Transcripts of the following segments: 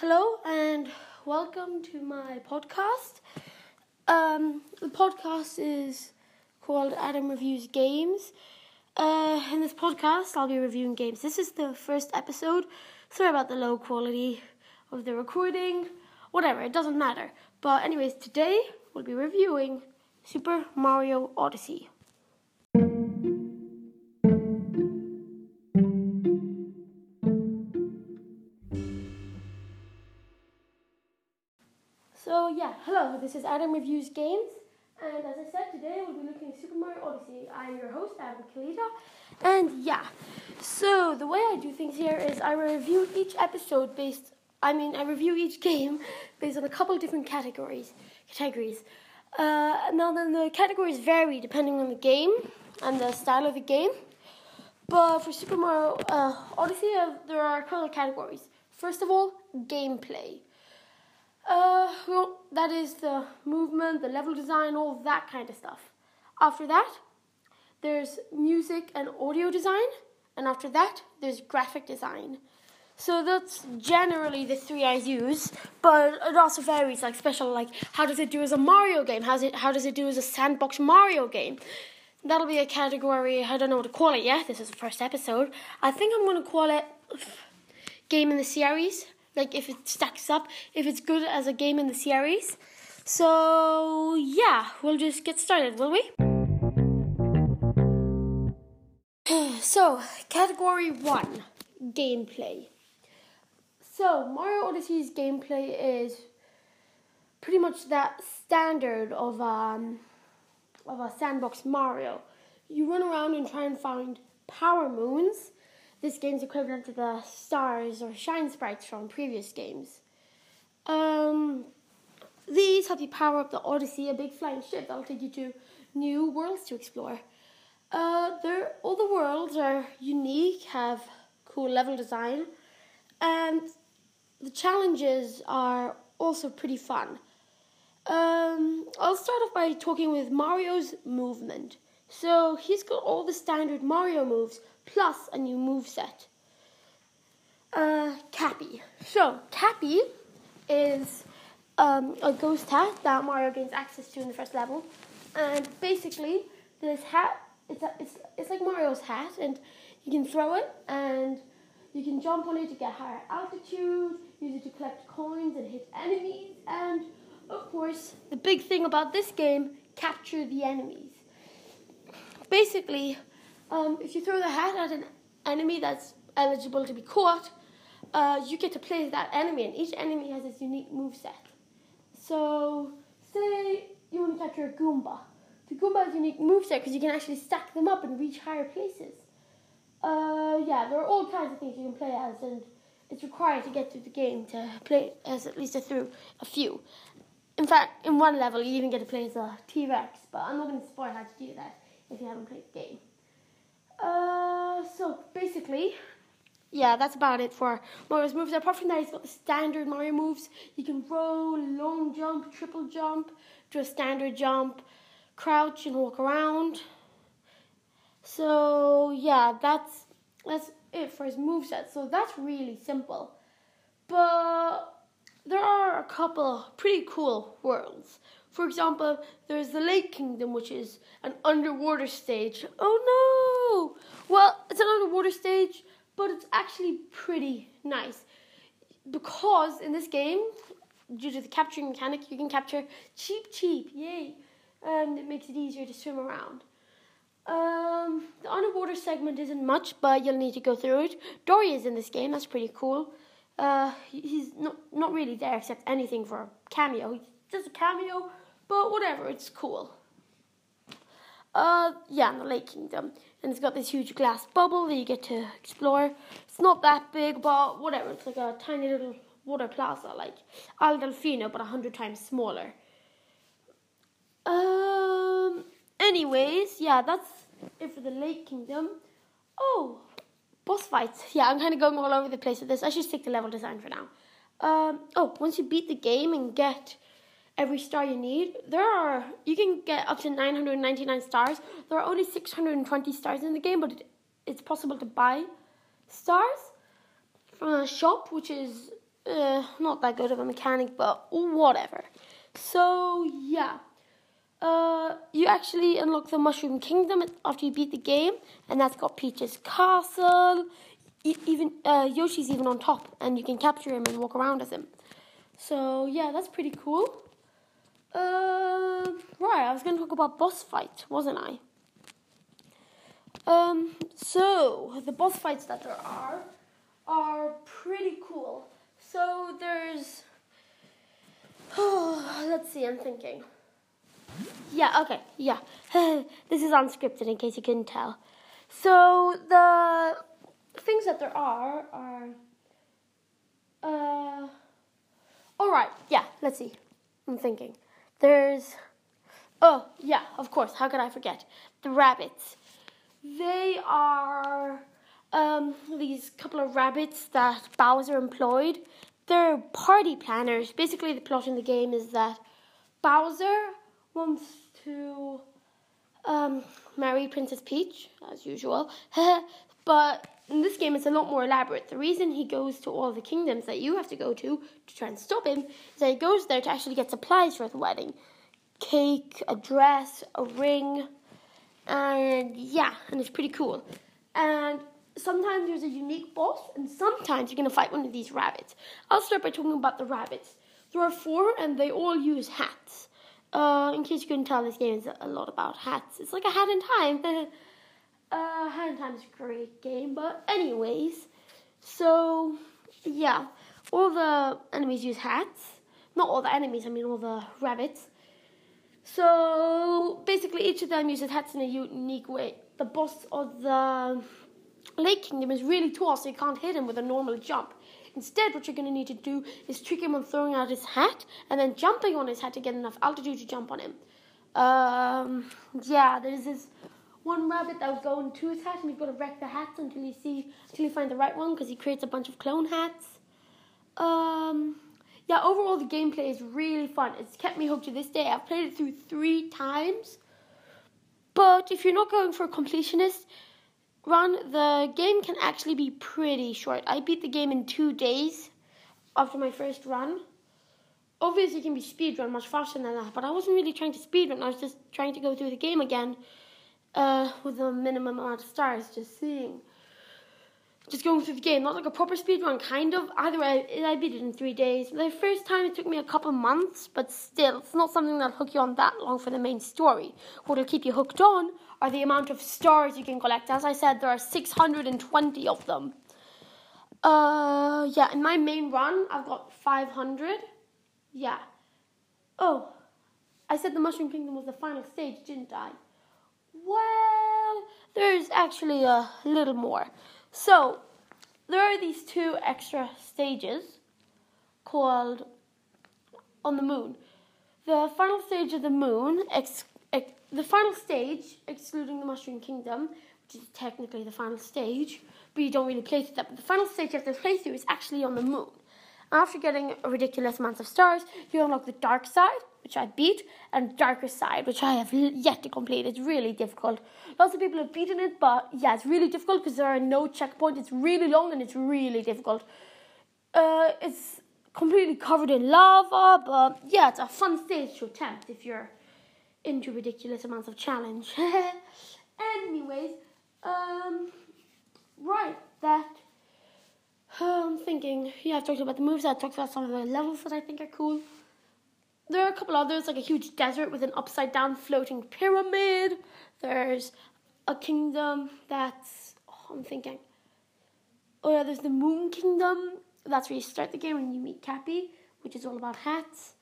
Hello and welcome to my podcast. Um, the podcast is called Adam Reviews Games. Uh, in this podcast, I'll be reviewing games. This is the first episode. Sorry about the low quality of the recording. Whatever, it doesn't matter. But, anyways, today we'll be reviewing Super Mario Odyssey. Hello, this is Adam Reviews Games, and as I said, today we'll be looking at Super Mario Odyssey. I'm your host, Adam Kalita, and yeah, so the way I do things here is I review each episode based, I mean, I review each game based on a couple of different categories. Categories. Uh, now then, the categories vary depending on the game and the style of the game. But for Super Mario uh, Odyssey, uh, there are a couple of categories. First of all, gameplay. Uh, well, that is the movement, the level design, all that kind of stuff. After that, there's music and audio design, and after that, there's graphic design. So that's generally the three I use, but it also varies. Like special, like how does it do as a Mario game? How's it? How does it do as a sandbox Mario game? That'll be a category. I don't know what to call it yet. This is the first episode. I think I'm going to call it game in the series like if it stacks up, if it's good as a game in the series. So yeah, we'll just get started, will we? so category one, gameplay. So Mario Odyssey's gameplay is pretty much that standard of um of a sandbox Mario. You run around and try and find power moons this game's equivalent to the stars or shine sprites from previous games. Um, these help you power up the Odyssey, a big flying ship that'll take you to new worlds to explore. Uh, all the worlds are unique, have cool level design, and the challenges are also pretty fun. Um, I'll start off by talking with Mario's movement. So he's got all the standard Mario moves plus a new move set. Uh, Cappy. So Cappy is um, a ghost hat that Mario gains access to in the first level, and basically this hat it's a, it's it's like Mario's hat, and you can throw it and you can jump on it to get higher altitude, use it to collect coins and hit enemies, and of course the big thing about this game, capture the enemies basically, um, if you throw the hat at an enemy that's eligible to be caught, uh, you get to play that enemy, and each enemy has its unique move set. So, say you want to capture a Goomba. The Goomba has a unique move set because you can actually stack them up and reach higher places. Uh, yeah, there are all kinds of things you can play as, and it's required to get through the game to play as at least a through a few. In fact, in one level, you even get to play as a T Rex, but I'm not going to spoil how to do that if you haven't played the game. Uh, so basically, yeah, that's about it for Mario's moves. Apart from that, he's got the standard Mario moves. You can roll, long jump, triple jump, do a standard jump, crouch and walk around. So yeah, that's that's it for his move set. So that's really simple. But there are a couple pretty cool worlds. For example, there's the Lake Kingdom, which is an underwater stage. Oh no! Well, it's an underwater stage, but it's actually pretty nice. Because in this game, due to the capturing mechanic, you can capture Cheep, Cheep, yay! And it makes it easier to swim around. Um, the underwater segment isn't much, but you'll need to go through it. Dorrie is in this game, that's pretty cool. Uh, he's not, not really there except anything for a cameo. He's just a cameo but whatever, it's cool. Uh, yeah, in the Lake Kingdom. And it's got this huge glass bubble that you get to explore. It's not that big, but whatever. It's like a tiny little water plaza, like Isle Delfino, but a hundred times smaller. Um. Anyways, yeah, that's it for the Lake Kingdom. Oh, boss fights. Yeah, I'm kind of going all over the place with this. I should stick to level design for now. Um. Oh, once you beat the game and get every star you need. There are you can get up to 999 stars. There are only 620 stars in the game, but it, it's possible to buy stars from a shop, which is uh, not that good of a mechanic, but whatever. So yeah, uh, you actually unlock the Mushroom Kingdom after you beat the game, and that's got Peach's castle. Even uh, Yoshi's even on top, and you can capture him and walk around as him. So yeah, that's pretty cool. Uh, right, I was going to talk about boss fight, wasn't I? Um, so the boss fights that there are are pretty cool. So there's, oh, let's see, I'm thinking. Yeah, okay, yeah. this is unscripted in case you couldn't tell. So the things that there are are, uh, all right, yeah. Let's see. I'm thinking. There's, oh yeah, of course. How could I forget the rabbits? They are um, these couple of rabbits that Bowser employed. They're party planners. Basically, the plot in the game is that Bowser wants to um, marry Princess Peach, as usual. but in this game, it's a lot more elaborate. The reason he goes to all the kingdoms that you have to go to to try and stop him is that he goes there to actually get supplies for the wedding cake, a dress, a ring, and yeah, and it's pretty cool. And sometimes there's a unique boss, and sometimes you're gonna fight one of these rabbits. I'll start by talking about the rabbits. There are four, and they all use hats. Uh, in case you couldn't tell, this game is a lot about hats. It's like a hat in time. uh, hat in time is a great game, but anyways, so yeah, all the enemies use hats. Not all the enemies, I mean all the rabbits. So basically, each of them uses hats in a unique way. The boss of the Lake Kingdom is really tall, so you can't hit him with a normal jump. Instead, what you're going to need to do is trick him on throwing out his hat and then jumping on his hat to get enough altitude to jump on him. Um, yeah, there's this one rabbit that was going to his hat, and you've got to wreck the hats until you see until you find the right one because he creates a bunch of clone hats. Um, yeah, overall the gameplay is really fun. It's kept me hooked to this day. I've played it through three times. But if you're not going for a completionist run, the game can actually be pretty short. I beat the game in two days after my first run. Obviously, it can be speed run much faster than that, but I wasn't really trying to speed run. I was just trying to go through the game again uh, with a minimum amount of stars, just seeing just going through the game, not like a proper speed run, kind of. Either way, I beat it in three days. The first time it took me a couple months, but still, it's not something that'll hook you on that long for the main story. What'll keep you hooked on are the amount of stars you can collect. As I said, there are 620 of them. Uh, yeah, in my main run, I've got 500. Yeah. Oh, I said the Mushroom Kingdom was the final stage, didn't I? Well, there's actually a little more. So, there are these two extra stages called on the moon. The final stage of the moon, ex, ex, the final stage, excluding the Mushroom Kingdom, which is technically the final stage, but you don't really play through that. But the final stage you have to play through is actually on the moon. After getting a ridiculous amount of stars, you unlock the dark side, which I beat, and Darker Side, which I have yet to complete. It's really difficult. Lots of people have beaten it, but yeah, it's really difficult because there are no checkpoints. It's really long and it's really difficult. Uh, it's completely covered in lava, but yeah, it's a fun stage to attempt if you're into ridiculous amounts of challenge. Anyways, um, right, that. I'm thinking, yeah, I've talked about the moves, I've talked about some of the levels that I think are cool. There are a couple others, like a huge desert with an upside down floating pyramid. There's a kingdom that's. Oh, I'm thinking. Oh, yeah, there's the Moon Kingdom. That's where you start the game and you meet Cappy, which is all about hats.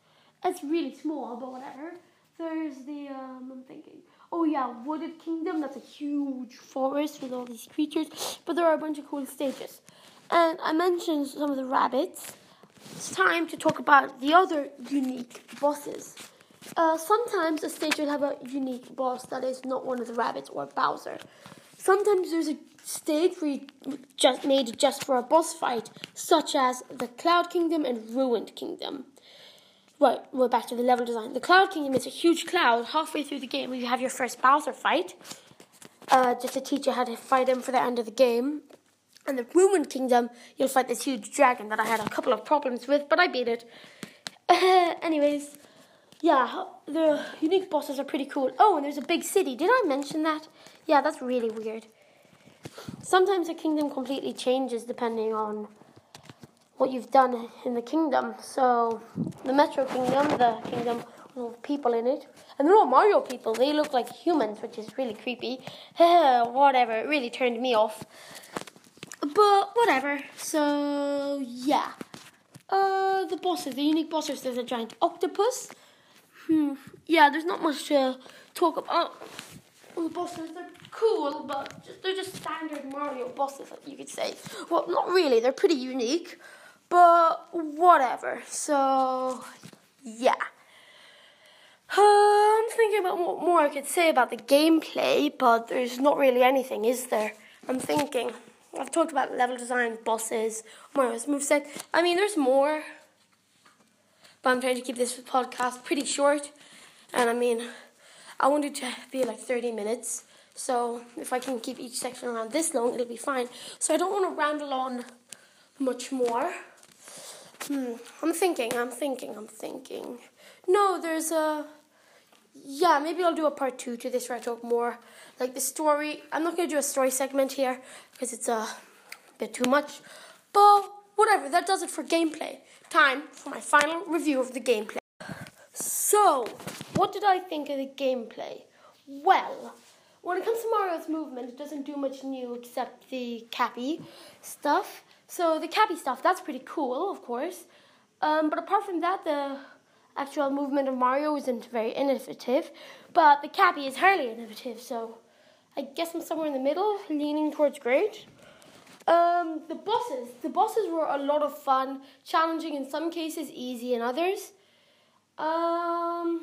It's really small, but whatever. There's the. Um, I'm thinking. Oh, yeah, Wooded Kingdom. That's a huge forest with all these creatures. But there are a bunch of cool stages. And I mentioned some of the rabbits it's time to talk about the other unique bosses. Uh, sometimes a stage will have a unique boss that is not one of the rabbits or Bowser. Sometimes there's a stage just made just for a boss fight, such as the Cloud Kingdom and Ruined Kingdom. Right, we're back to the level design. The Cloud Kingdom is a huge cloud halfway through the game you have your first Bowser fight, uh, just to teach you how to fight him for the end of the game. And the Ruined Kingdom, you'll fight this huge dragon that I had a couple of problems with, but I beat it. anyways, yeah, the unique bosses are pretty cool. Oh, and there's a big city. Did I mention that? Yeah, that's really weird. Sometimes a kingdom completely changes depending on what you've done in the kingdom. So, the Metro Kingdom, the kingdom with people in it, and they're all Mario people. They look like humans, which is really creepy. whatever, it really turned me off. But whatever. So yeah. Uh, the bosses, the unique bosses. There's a giant octopus. Hmm. Yeah, there's not much to talk about. The bosses, they're cool, but they're just standard Mario bosses, you could say. Well, not really. They're pretty unique, but whatever. So, yeah. Uh, I'm thinking about what more I could say about the gameplay, but there's not really anything, is there? I'm thinking. I've talked about level design, bosses, Mario's moveset. I mean, there's more, but I'm trying to keep this podcast pretty short. And I mean, I want it to be like 30 minutes. So if I can keep each section around this long, it'll be fine. So I don't want to ramble on much more. Hmm, I'm thinking, I'm thinking, I'm thinking. No, there's a. Yeah, maybe I'll do a part two to this where I talk more. Like the story. I'm not going to do a story segment here because it's a bit too much. But whatever, that does it for gameplay. Time for my final review of the gameplay. So, what did I think of the gameplay? Well, when it comes to Mario's movement, it doesn't do much new except the cappy stuff. So the cappy stuff, that's pretty cool, of course. Um, but apart from that, the actual movement of Mario isn't very innovative. But the cappy is highly innovative, so I guess I'm somewhere in the middle, leaning towards great. Um, the bosses. The bosses were a lot of fun, challenging in some cases, easy in others. Um,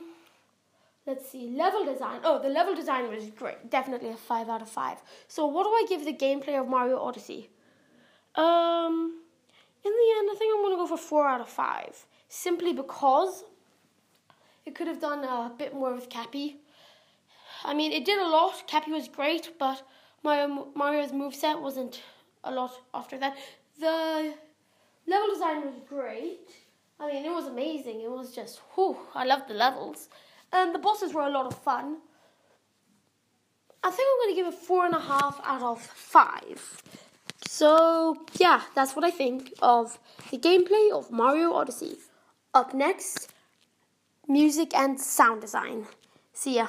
let's see, level design. Oh, the level design was great. Definitely a 5 out of 5. So, what do I give the gameplay of Mario Odyssey? Um, in the end, I think I'm going to go for 4 out of 5. Simply because it could have done a bit more with Cappy. I mean, it did a lot. Cappy was great, but Mario, Mario's moveset wasn't a lot after that. The level design was great. I mean, it was amazing. It was just, whew, I loved the levels. And the bosses were a lot of fun. I think I'm going to give it four and a half out of five. So, yeah, that's what I think of the gameplay of Mario Odyssey. Up next, music and sound design. See ya.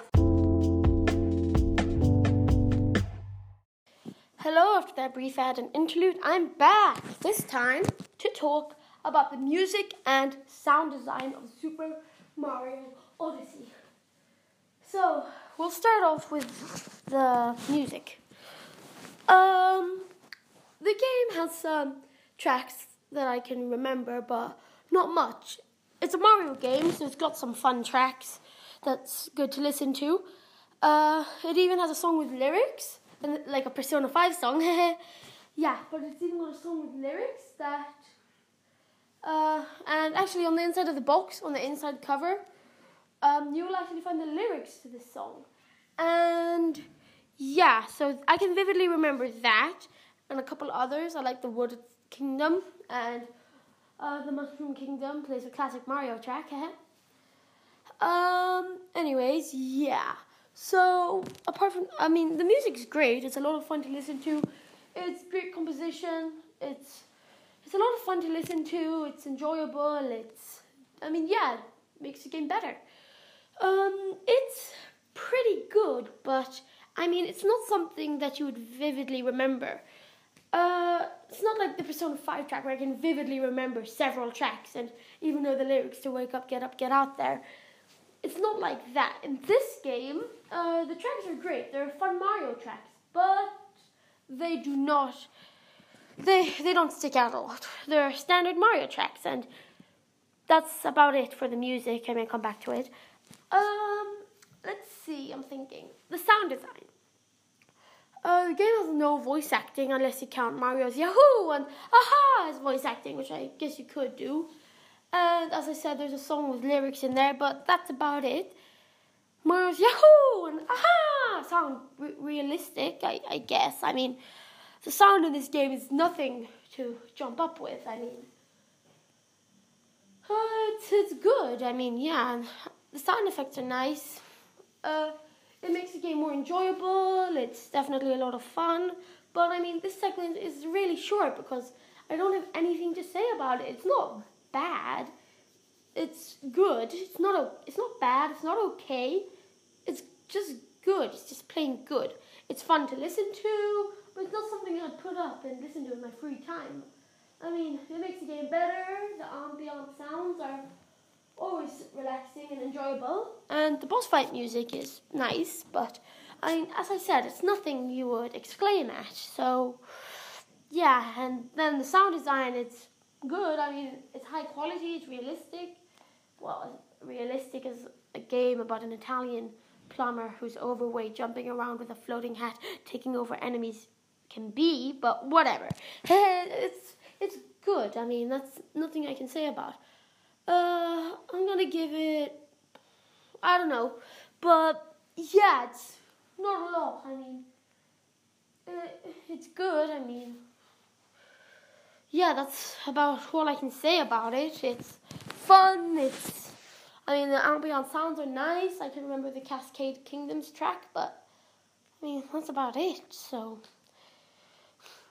Hello, after that brief ad and interlude, I'm back. This time to talk about the music and sound design of Super Mario Odyssey. So, we'll start off with the music. Um, the game has some tracks that I can remember, but not much. It's a Mario game, so it's got some fun tracks that's good to listen to. Uh, it even has a song with lyrics like a Persona 5 song. yeah, but it's even got a song with lyrics that. Uh, and actually, on the inside of the box, on the inside cover, um, you will actually find the lyrics to this song. And yeah, so I can vividly remember that and a couple others. I like the Wood Kingdom and uh, the Mushroom Kingdom plays a classic Mario track. um. Anyways, yeah. So apart from, I mean, the music's great. It's a lot of fun to listen to. It's great composition. It's it's a lot of fun to listen to. It's enjoyable. It's, I mean, yeah, it makes the game better. Um, it's pretty good, but I mean, it's not something that you would vividly remember. Uh, it's not like the Persona 5 track where I can vividly remember several tracks and even know the lyrics to wake up, get up, get out there it's not like that. In this game, uh, the tracks are great. They're fun Mario tracks, but they do not. They they don't stick out a lot. They're standard Mario tracks, and that's about it for the music. I may come back to it. Um, let's see. I'm thinking the sound design. Uh, the game has no voice acting unless you count Mario's Yahoo and Aha as voice acting, which I guess you could do. And as I said, there's a song with lyrics in there, but that's about it. Mario's Yahoo and Aha sound re- realistic, I, I guess. I mean, the sound in this game is nothing to jump up with. I mean, uh, it's, it's good. I mean, yeah, the sound effects are nice. Uh, it makes the game more enjoyable. It's definitely a lot of fun. But I mean, this segment is really short because I don't have anything to say about it. It's not bad. It's good. It's not a. It's not bad. It's not okay. It's just good. It's just plain good. It's fun to listen to, but it's not something I'd put up and listen to in my free time. I mean, it makes the game better. The ambient sounds are always relaxing and enjoyable, and the boss fight music is nice. But I, mean, as I said, it's nothing you would exclaim at. So, yeah, and then the sound design, it's good. I mean, it's high quality. It's realistic. Well, realistic is a game about an Italian plumber who's overweight jumping around with a floating hat taking over enemies can be, but whatever. It's it's good. I mean, that's nothing I can say about. Uh, I'm gonna give it. I don't know, but yeah, it's not a lot. I mean, it, it's good. I mean, yeah, that's about all I can say about it. It's fun. It's I mean, the ambient sounds are nice. I can remember the Cascade Kingdoms track, but I mean, that's about it. So,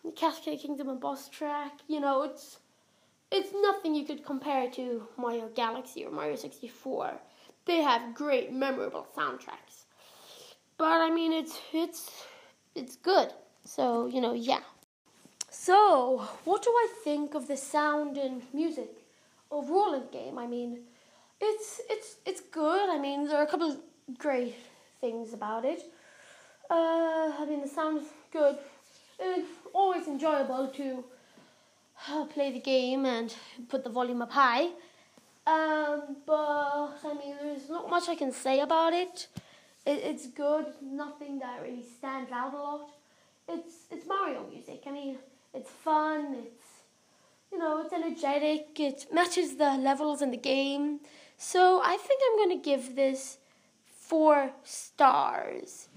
the Cascade Kingdom and boss track, you know, it's it's nothing you could compare to Mario Galaxy or Mario 64. They have great, memorable soundtracks. But I mean, it's it's it's good. So you know, yeah. So, what do I think of the sound and music of the game? I mean it's it's it's good. I mean, there are a couple of great things about it. Uh, I mean, the sound is good. It's always enjoyable to uh, play the game and put the volume up high. Um, but I mean, there's not much I can say about it. it. It's good. Nothing that really stands out a lot. It's it's Mario music. I mean, it's fun. It's you know, it's energetic. It matches the levels in the game. So I think I'm to give this four stars.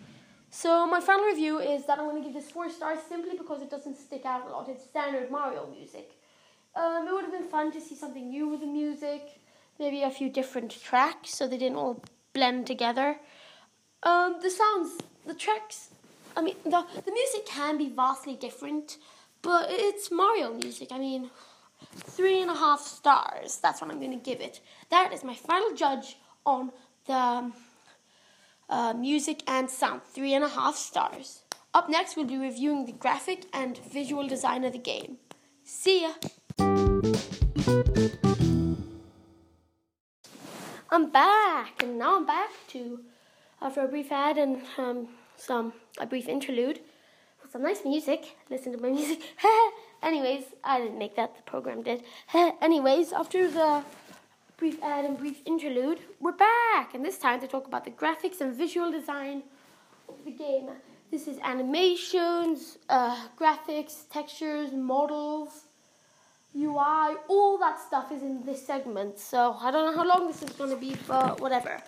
So my final review is that I'm to give this four stars simply because it doesn't stick out a lot. It's standard Mario music. Um, it would have been fun to see something new with the music, maybe a few different tracks so they didn't all blend together. Um, the sounds, the tracks, I mean, the, the music can be vastly different, but it's Mario music. I mean, three and a half stars. That's what I'm going to give it. That is my final judge on the uh, music and sound. Three and a half stars. Up next, we'll be reviewing the graphic and visual design of the game. See ya! I'm back, and now I'm back to after a brief ad and um, some a brief interlude some nice music. Listen to my music. Anyways, I didn't make that, the program did. Anyways, after the brief ad and brief interlude, we're back, and this time to talk about the graphics and visual design of the game. This is animations, uh, graphics, textures, models, UI, all that stuff is in this segment. So I don't know how long this is going to be, but whatever.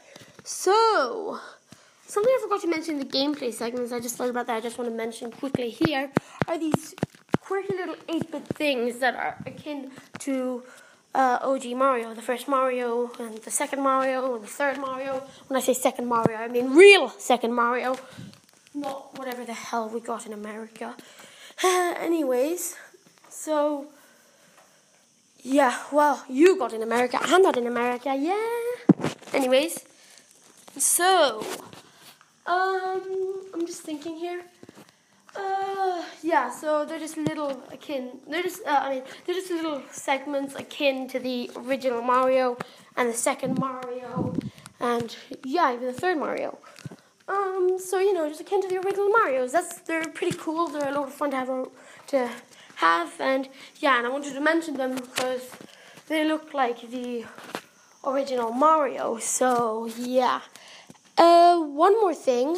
So, something I forgot to mention in the gameplay segments, I just thought about that, I just want to mention quickly here, are these quirky little 8-bit things that are akin to uh, OG Mario, the first Mario, and the second Mario, and the third Mario. When I say second Mario, I mean real second Mario, not whatever the hell we got in America. anyways, so yeah, well, you got in America. I'm not in America. Yeah. Anyways, so um, I'm just thinking here. Uh, yeah, so they're just little akin. They're just, uh, I mean, they're just little segments akin to the original Mario and the second Mario, and yeah, even the third Mario. Um, so you know, just akin to the original Mario's. That's they're pretty cool. They're a lot of fun to have to have, and yeah, and I wanted to mention them because they look like the original Mario. So yeah. Uh, one more thing.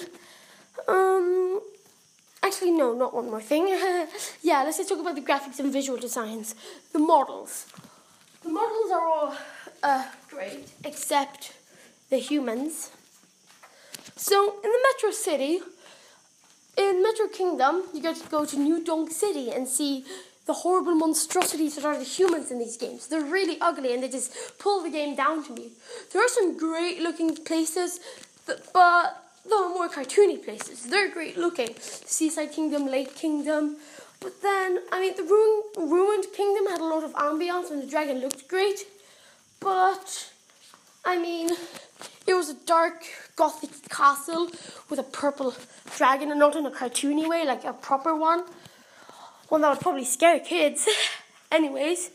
Um, Actually, no, not one more thing. yeah, let's just talk about the graphics and visual designs. The models. The models are all uh, great, except the humans. So, in the Metro City, in Metro Kingdom, you get to go to New Donk City and see the horrible monstrosities that are the humans in these games. They're really ugly and they just pull the game down to me. There are some great looking places, but they're more cartoony places. They're great looking. Seaside Kingdom, Lake Kingdom. But then, I mean, the ruined, ruined kingdom had a lot of ambience and the dragon looked great. But, I mean, it was a dark gothic castle with a purple dragon and not in a cartoony way, like a proper one. One that would probably scare kids. Anyways,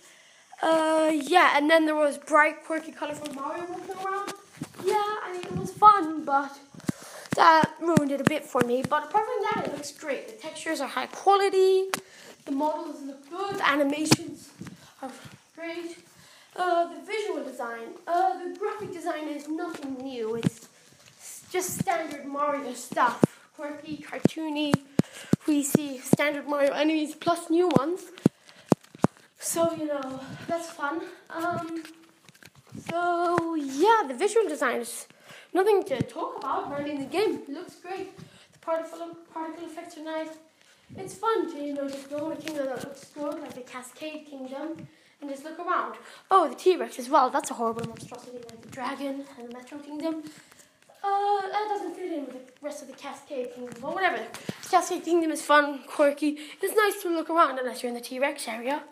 uh, yeah, and then there was bright, quirky, colorful Mario walking around. Yeah, I mean, it was fun, but that ruined it a bit for me. But apart from that, it looks great. The textures are high quality, the models look good, the animations are great. Uh, the visual design, uh, the graphic design is nothing new. It's just standard Mario stuff. Quirky, cartoony. We see standard Mario enemies plus new ones. So, you know, that's fun. Um, so, yeah, the visual design is nothing to talk about. Mean, the game looks great. The particle, particle effects are nice. It's fun to, you know, just go in a kingdom that looks good, like the Cascade Kingdom and just look around. Oh, the T Rex as well. That's a horrible monstrosity, like the dragon and the Metro Kingdom. Uh, that doesn't fit in with the rest of the Cascade Kingdom, but whatever. Cascade Kingdom is fun, quirky. It's nice to look around unless you're in the T Rex area.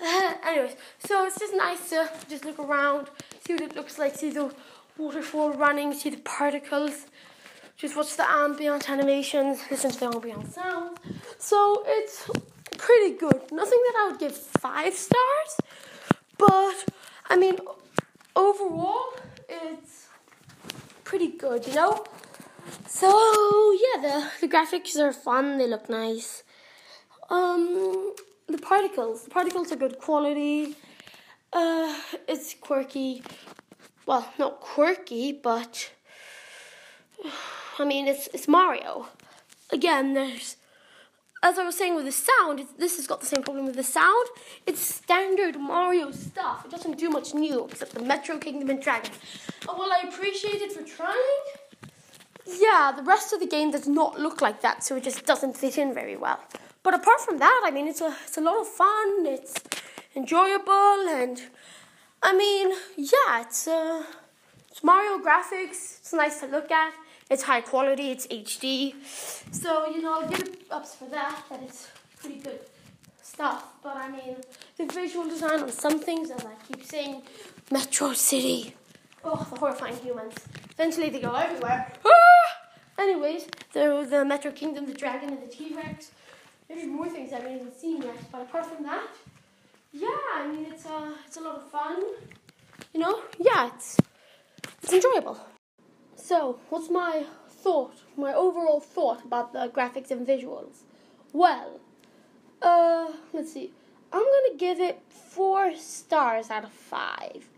Anyways, so it's just nice to just look around, see what it looks like, see the waterfall running, see the particles, just watch the ambient animations, listen to the ambient sounds. So it's pretty good. Nothing that I would give five stars, but I mean, overall, it's pretty good, you know? So, yeah, the, the graphics are fun, they look nice. Um, the particles, the particles are good quality. Uh, it's quirky. Well, not quirky, but I mean, it's it's Mario. Again, there's as I was saying with the sound, this has got the same problem with the sound. It's standard Mario stuff. It doesn't do much new except the Metro Kingdom and Dragon. And while I appreciate it for trying, yeah, the rest of the game does not look like that, so it just doesn't fit in very well. But apart from that, I mean, it's a it's a lot of fun. It's enjoyable, and I mean, yeah, it's uh, it's Mario graphics. It's nice to look at. It's high quality, it's HD. So, you know, I'll give it ups for that, that it's pretty good stuff. But I mean, the visual design on some things, as I keep saying, Metro City. Oh, the horrifying humans. Eventually they go everywhere. Ah! Anyways, there the Metro Kingdom, the dragon, and the T Rex. Maybe more things I haven't even seen yet. But apart from that, yeah, I mean it's a it's a lot of fun. You know, yeah, it's it's enjoyable. So, what's my thought, my overall thought about the graphics and visuals? Well, uh, let's see. I'm gonna give it four stars out of five.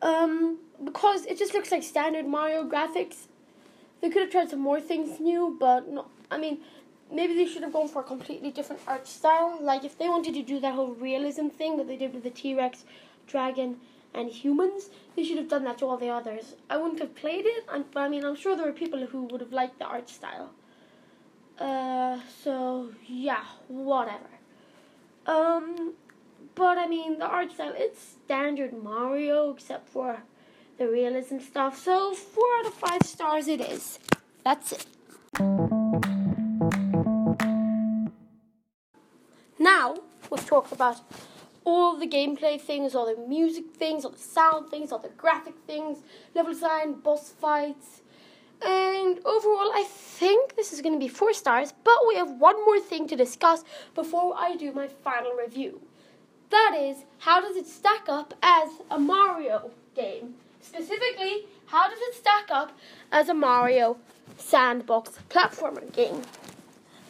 Um, because it just looks like standard Mario graphics. They could have tried some more things new, but no. I mean, maybe they should have gone for a completely different art style. Like if they wanted to do that whole realism thing that they did with the T Rex, dragon, and humans, they should have done that to all the others. I wouldn't have played it, but I mean, I'm sure there were people who would have liked the art style. Uh, so yeah, whatever. Um, but I mean, the art style, it's standard Mario, except for the realism stuff. So, four out of five stars it is. That's it. Talk about all the gameplay things, all the music things, all the sound things, all the graphic things, level design, boss fights. And overall, I think this is going to be four stars, but we have one more thing to discuss before I do my final review. That is, how does it stack up as a Mario game? Specifically, how does it stack up as a Mario sandbox platformer game?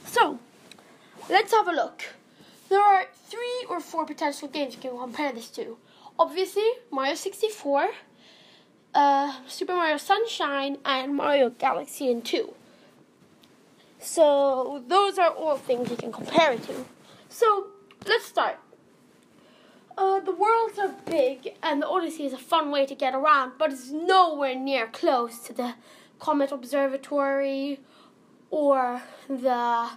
So, let's have a look. There are three or four potential games you can compare this to. Obviously, Mario 64, uh, Super Mario Sunshine, and Mario Galaxy and 2. So, those are all things you can compare it to. So, let's start. Uh, the worlds are big, and the Odyssey is a fun way to get around, but it's nowhere near close to the Comet Observatory or the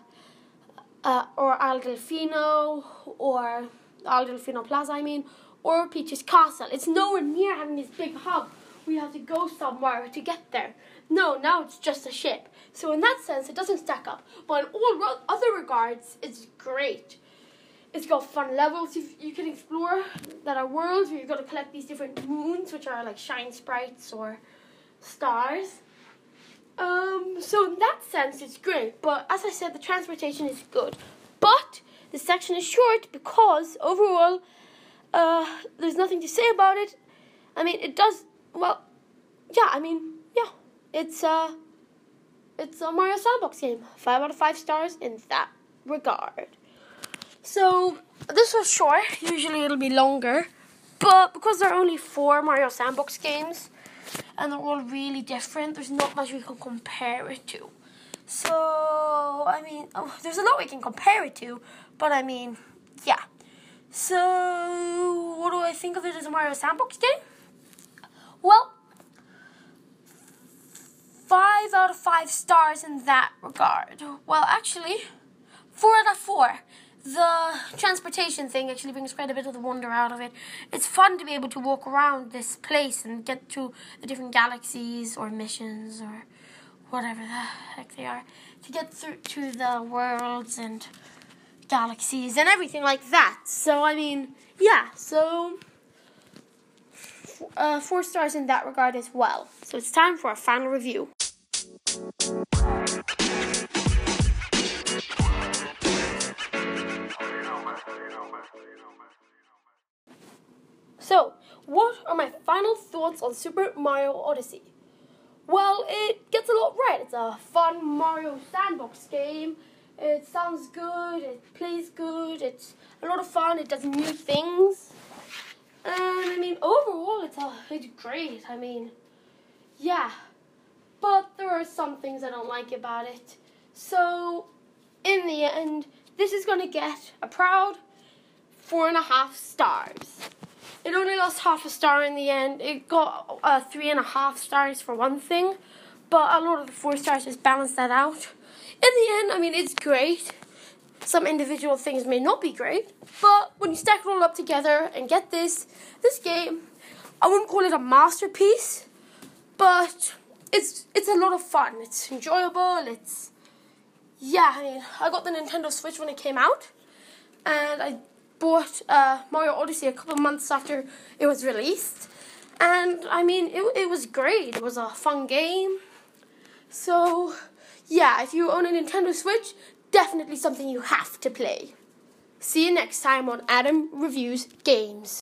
uh, or Isle Delfino or Isle Delfino Plaza, I mean, or Peach's Castle. It's nowhere near having this big hub. We have to go somewhere to get there. No, now it's just a ship. So in that sense, it doesn't stack up. But in all other regards, it's great. It's got fun levels you, you can explore that are worlds where you've got to collect these different moons, which are like shine sprites or stars. Um, so in that sense, it's great. But as I said, the transportation is good. But the section is short because overall, uh, there's nothing to say about it. I mean, it does well. Yeah, I mean, yeah, it's uh, it's a Mario Sandbox game. Five out of five stars in that regard. So this was short. Usually it'll be longer, but because there are only four Mario Sandbox games, and they're all really different, there's not much we can compare it to. So I mean, oh, there's a lot we can compare it to, but I mean, yeah. So what do I think of it as a Mario Sandbox game? Well, five out of five stars in that regard. Well, actually, four out of four the transportation thing actually brings quite a bit of the wonder out of it. It's fun to be able to walk around this place and get to the different galaxies or missions or whatever the heck they are. To get through to the worlds and galaxies and everything like that. So, I mean, yeah, so uh, four stars in that regard as well. So, it's time for a final review. So, what are my final thoughts on Super Mario Odyssey? Well, it gets a lot right. It's a fun Mario sandbox game. It sounds good, it plays good, it's a lot of fun, it does new things. And I mean, overall, it's, a, it's great. I mean, yeah. But there are some things I don't like about it. So, in the end, this is going to get a proud four and a half stars. It only lost half a star in the end. It got uh, three and a half stars for one thing, but a lot of the four stars just balanced that out. In the end, I mean, it's great. Some individual things may not be great, but when you stack it all up together and get this, this game, I wouldn't call it a masterpiece, but it's it's a lot of fun. It's enjoyable. It's yeah. I mean, I got the Nintendo Switch when it came out, and I bought uh, Mario Odyssey a couple months after it was released. And I mean, it, it was great. It was a fun game. So, yeah, if you own a Nintendo Switch, definitely something you have to play. See you next time on Adam Reviews Games.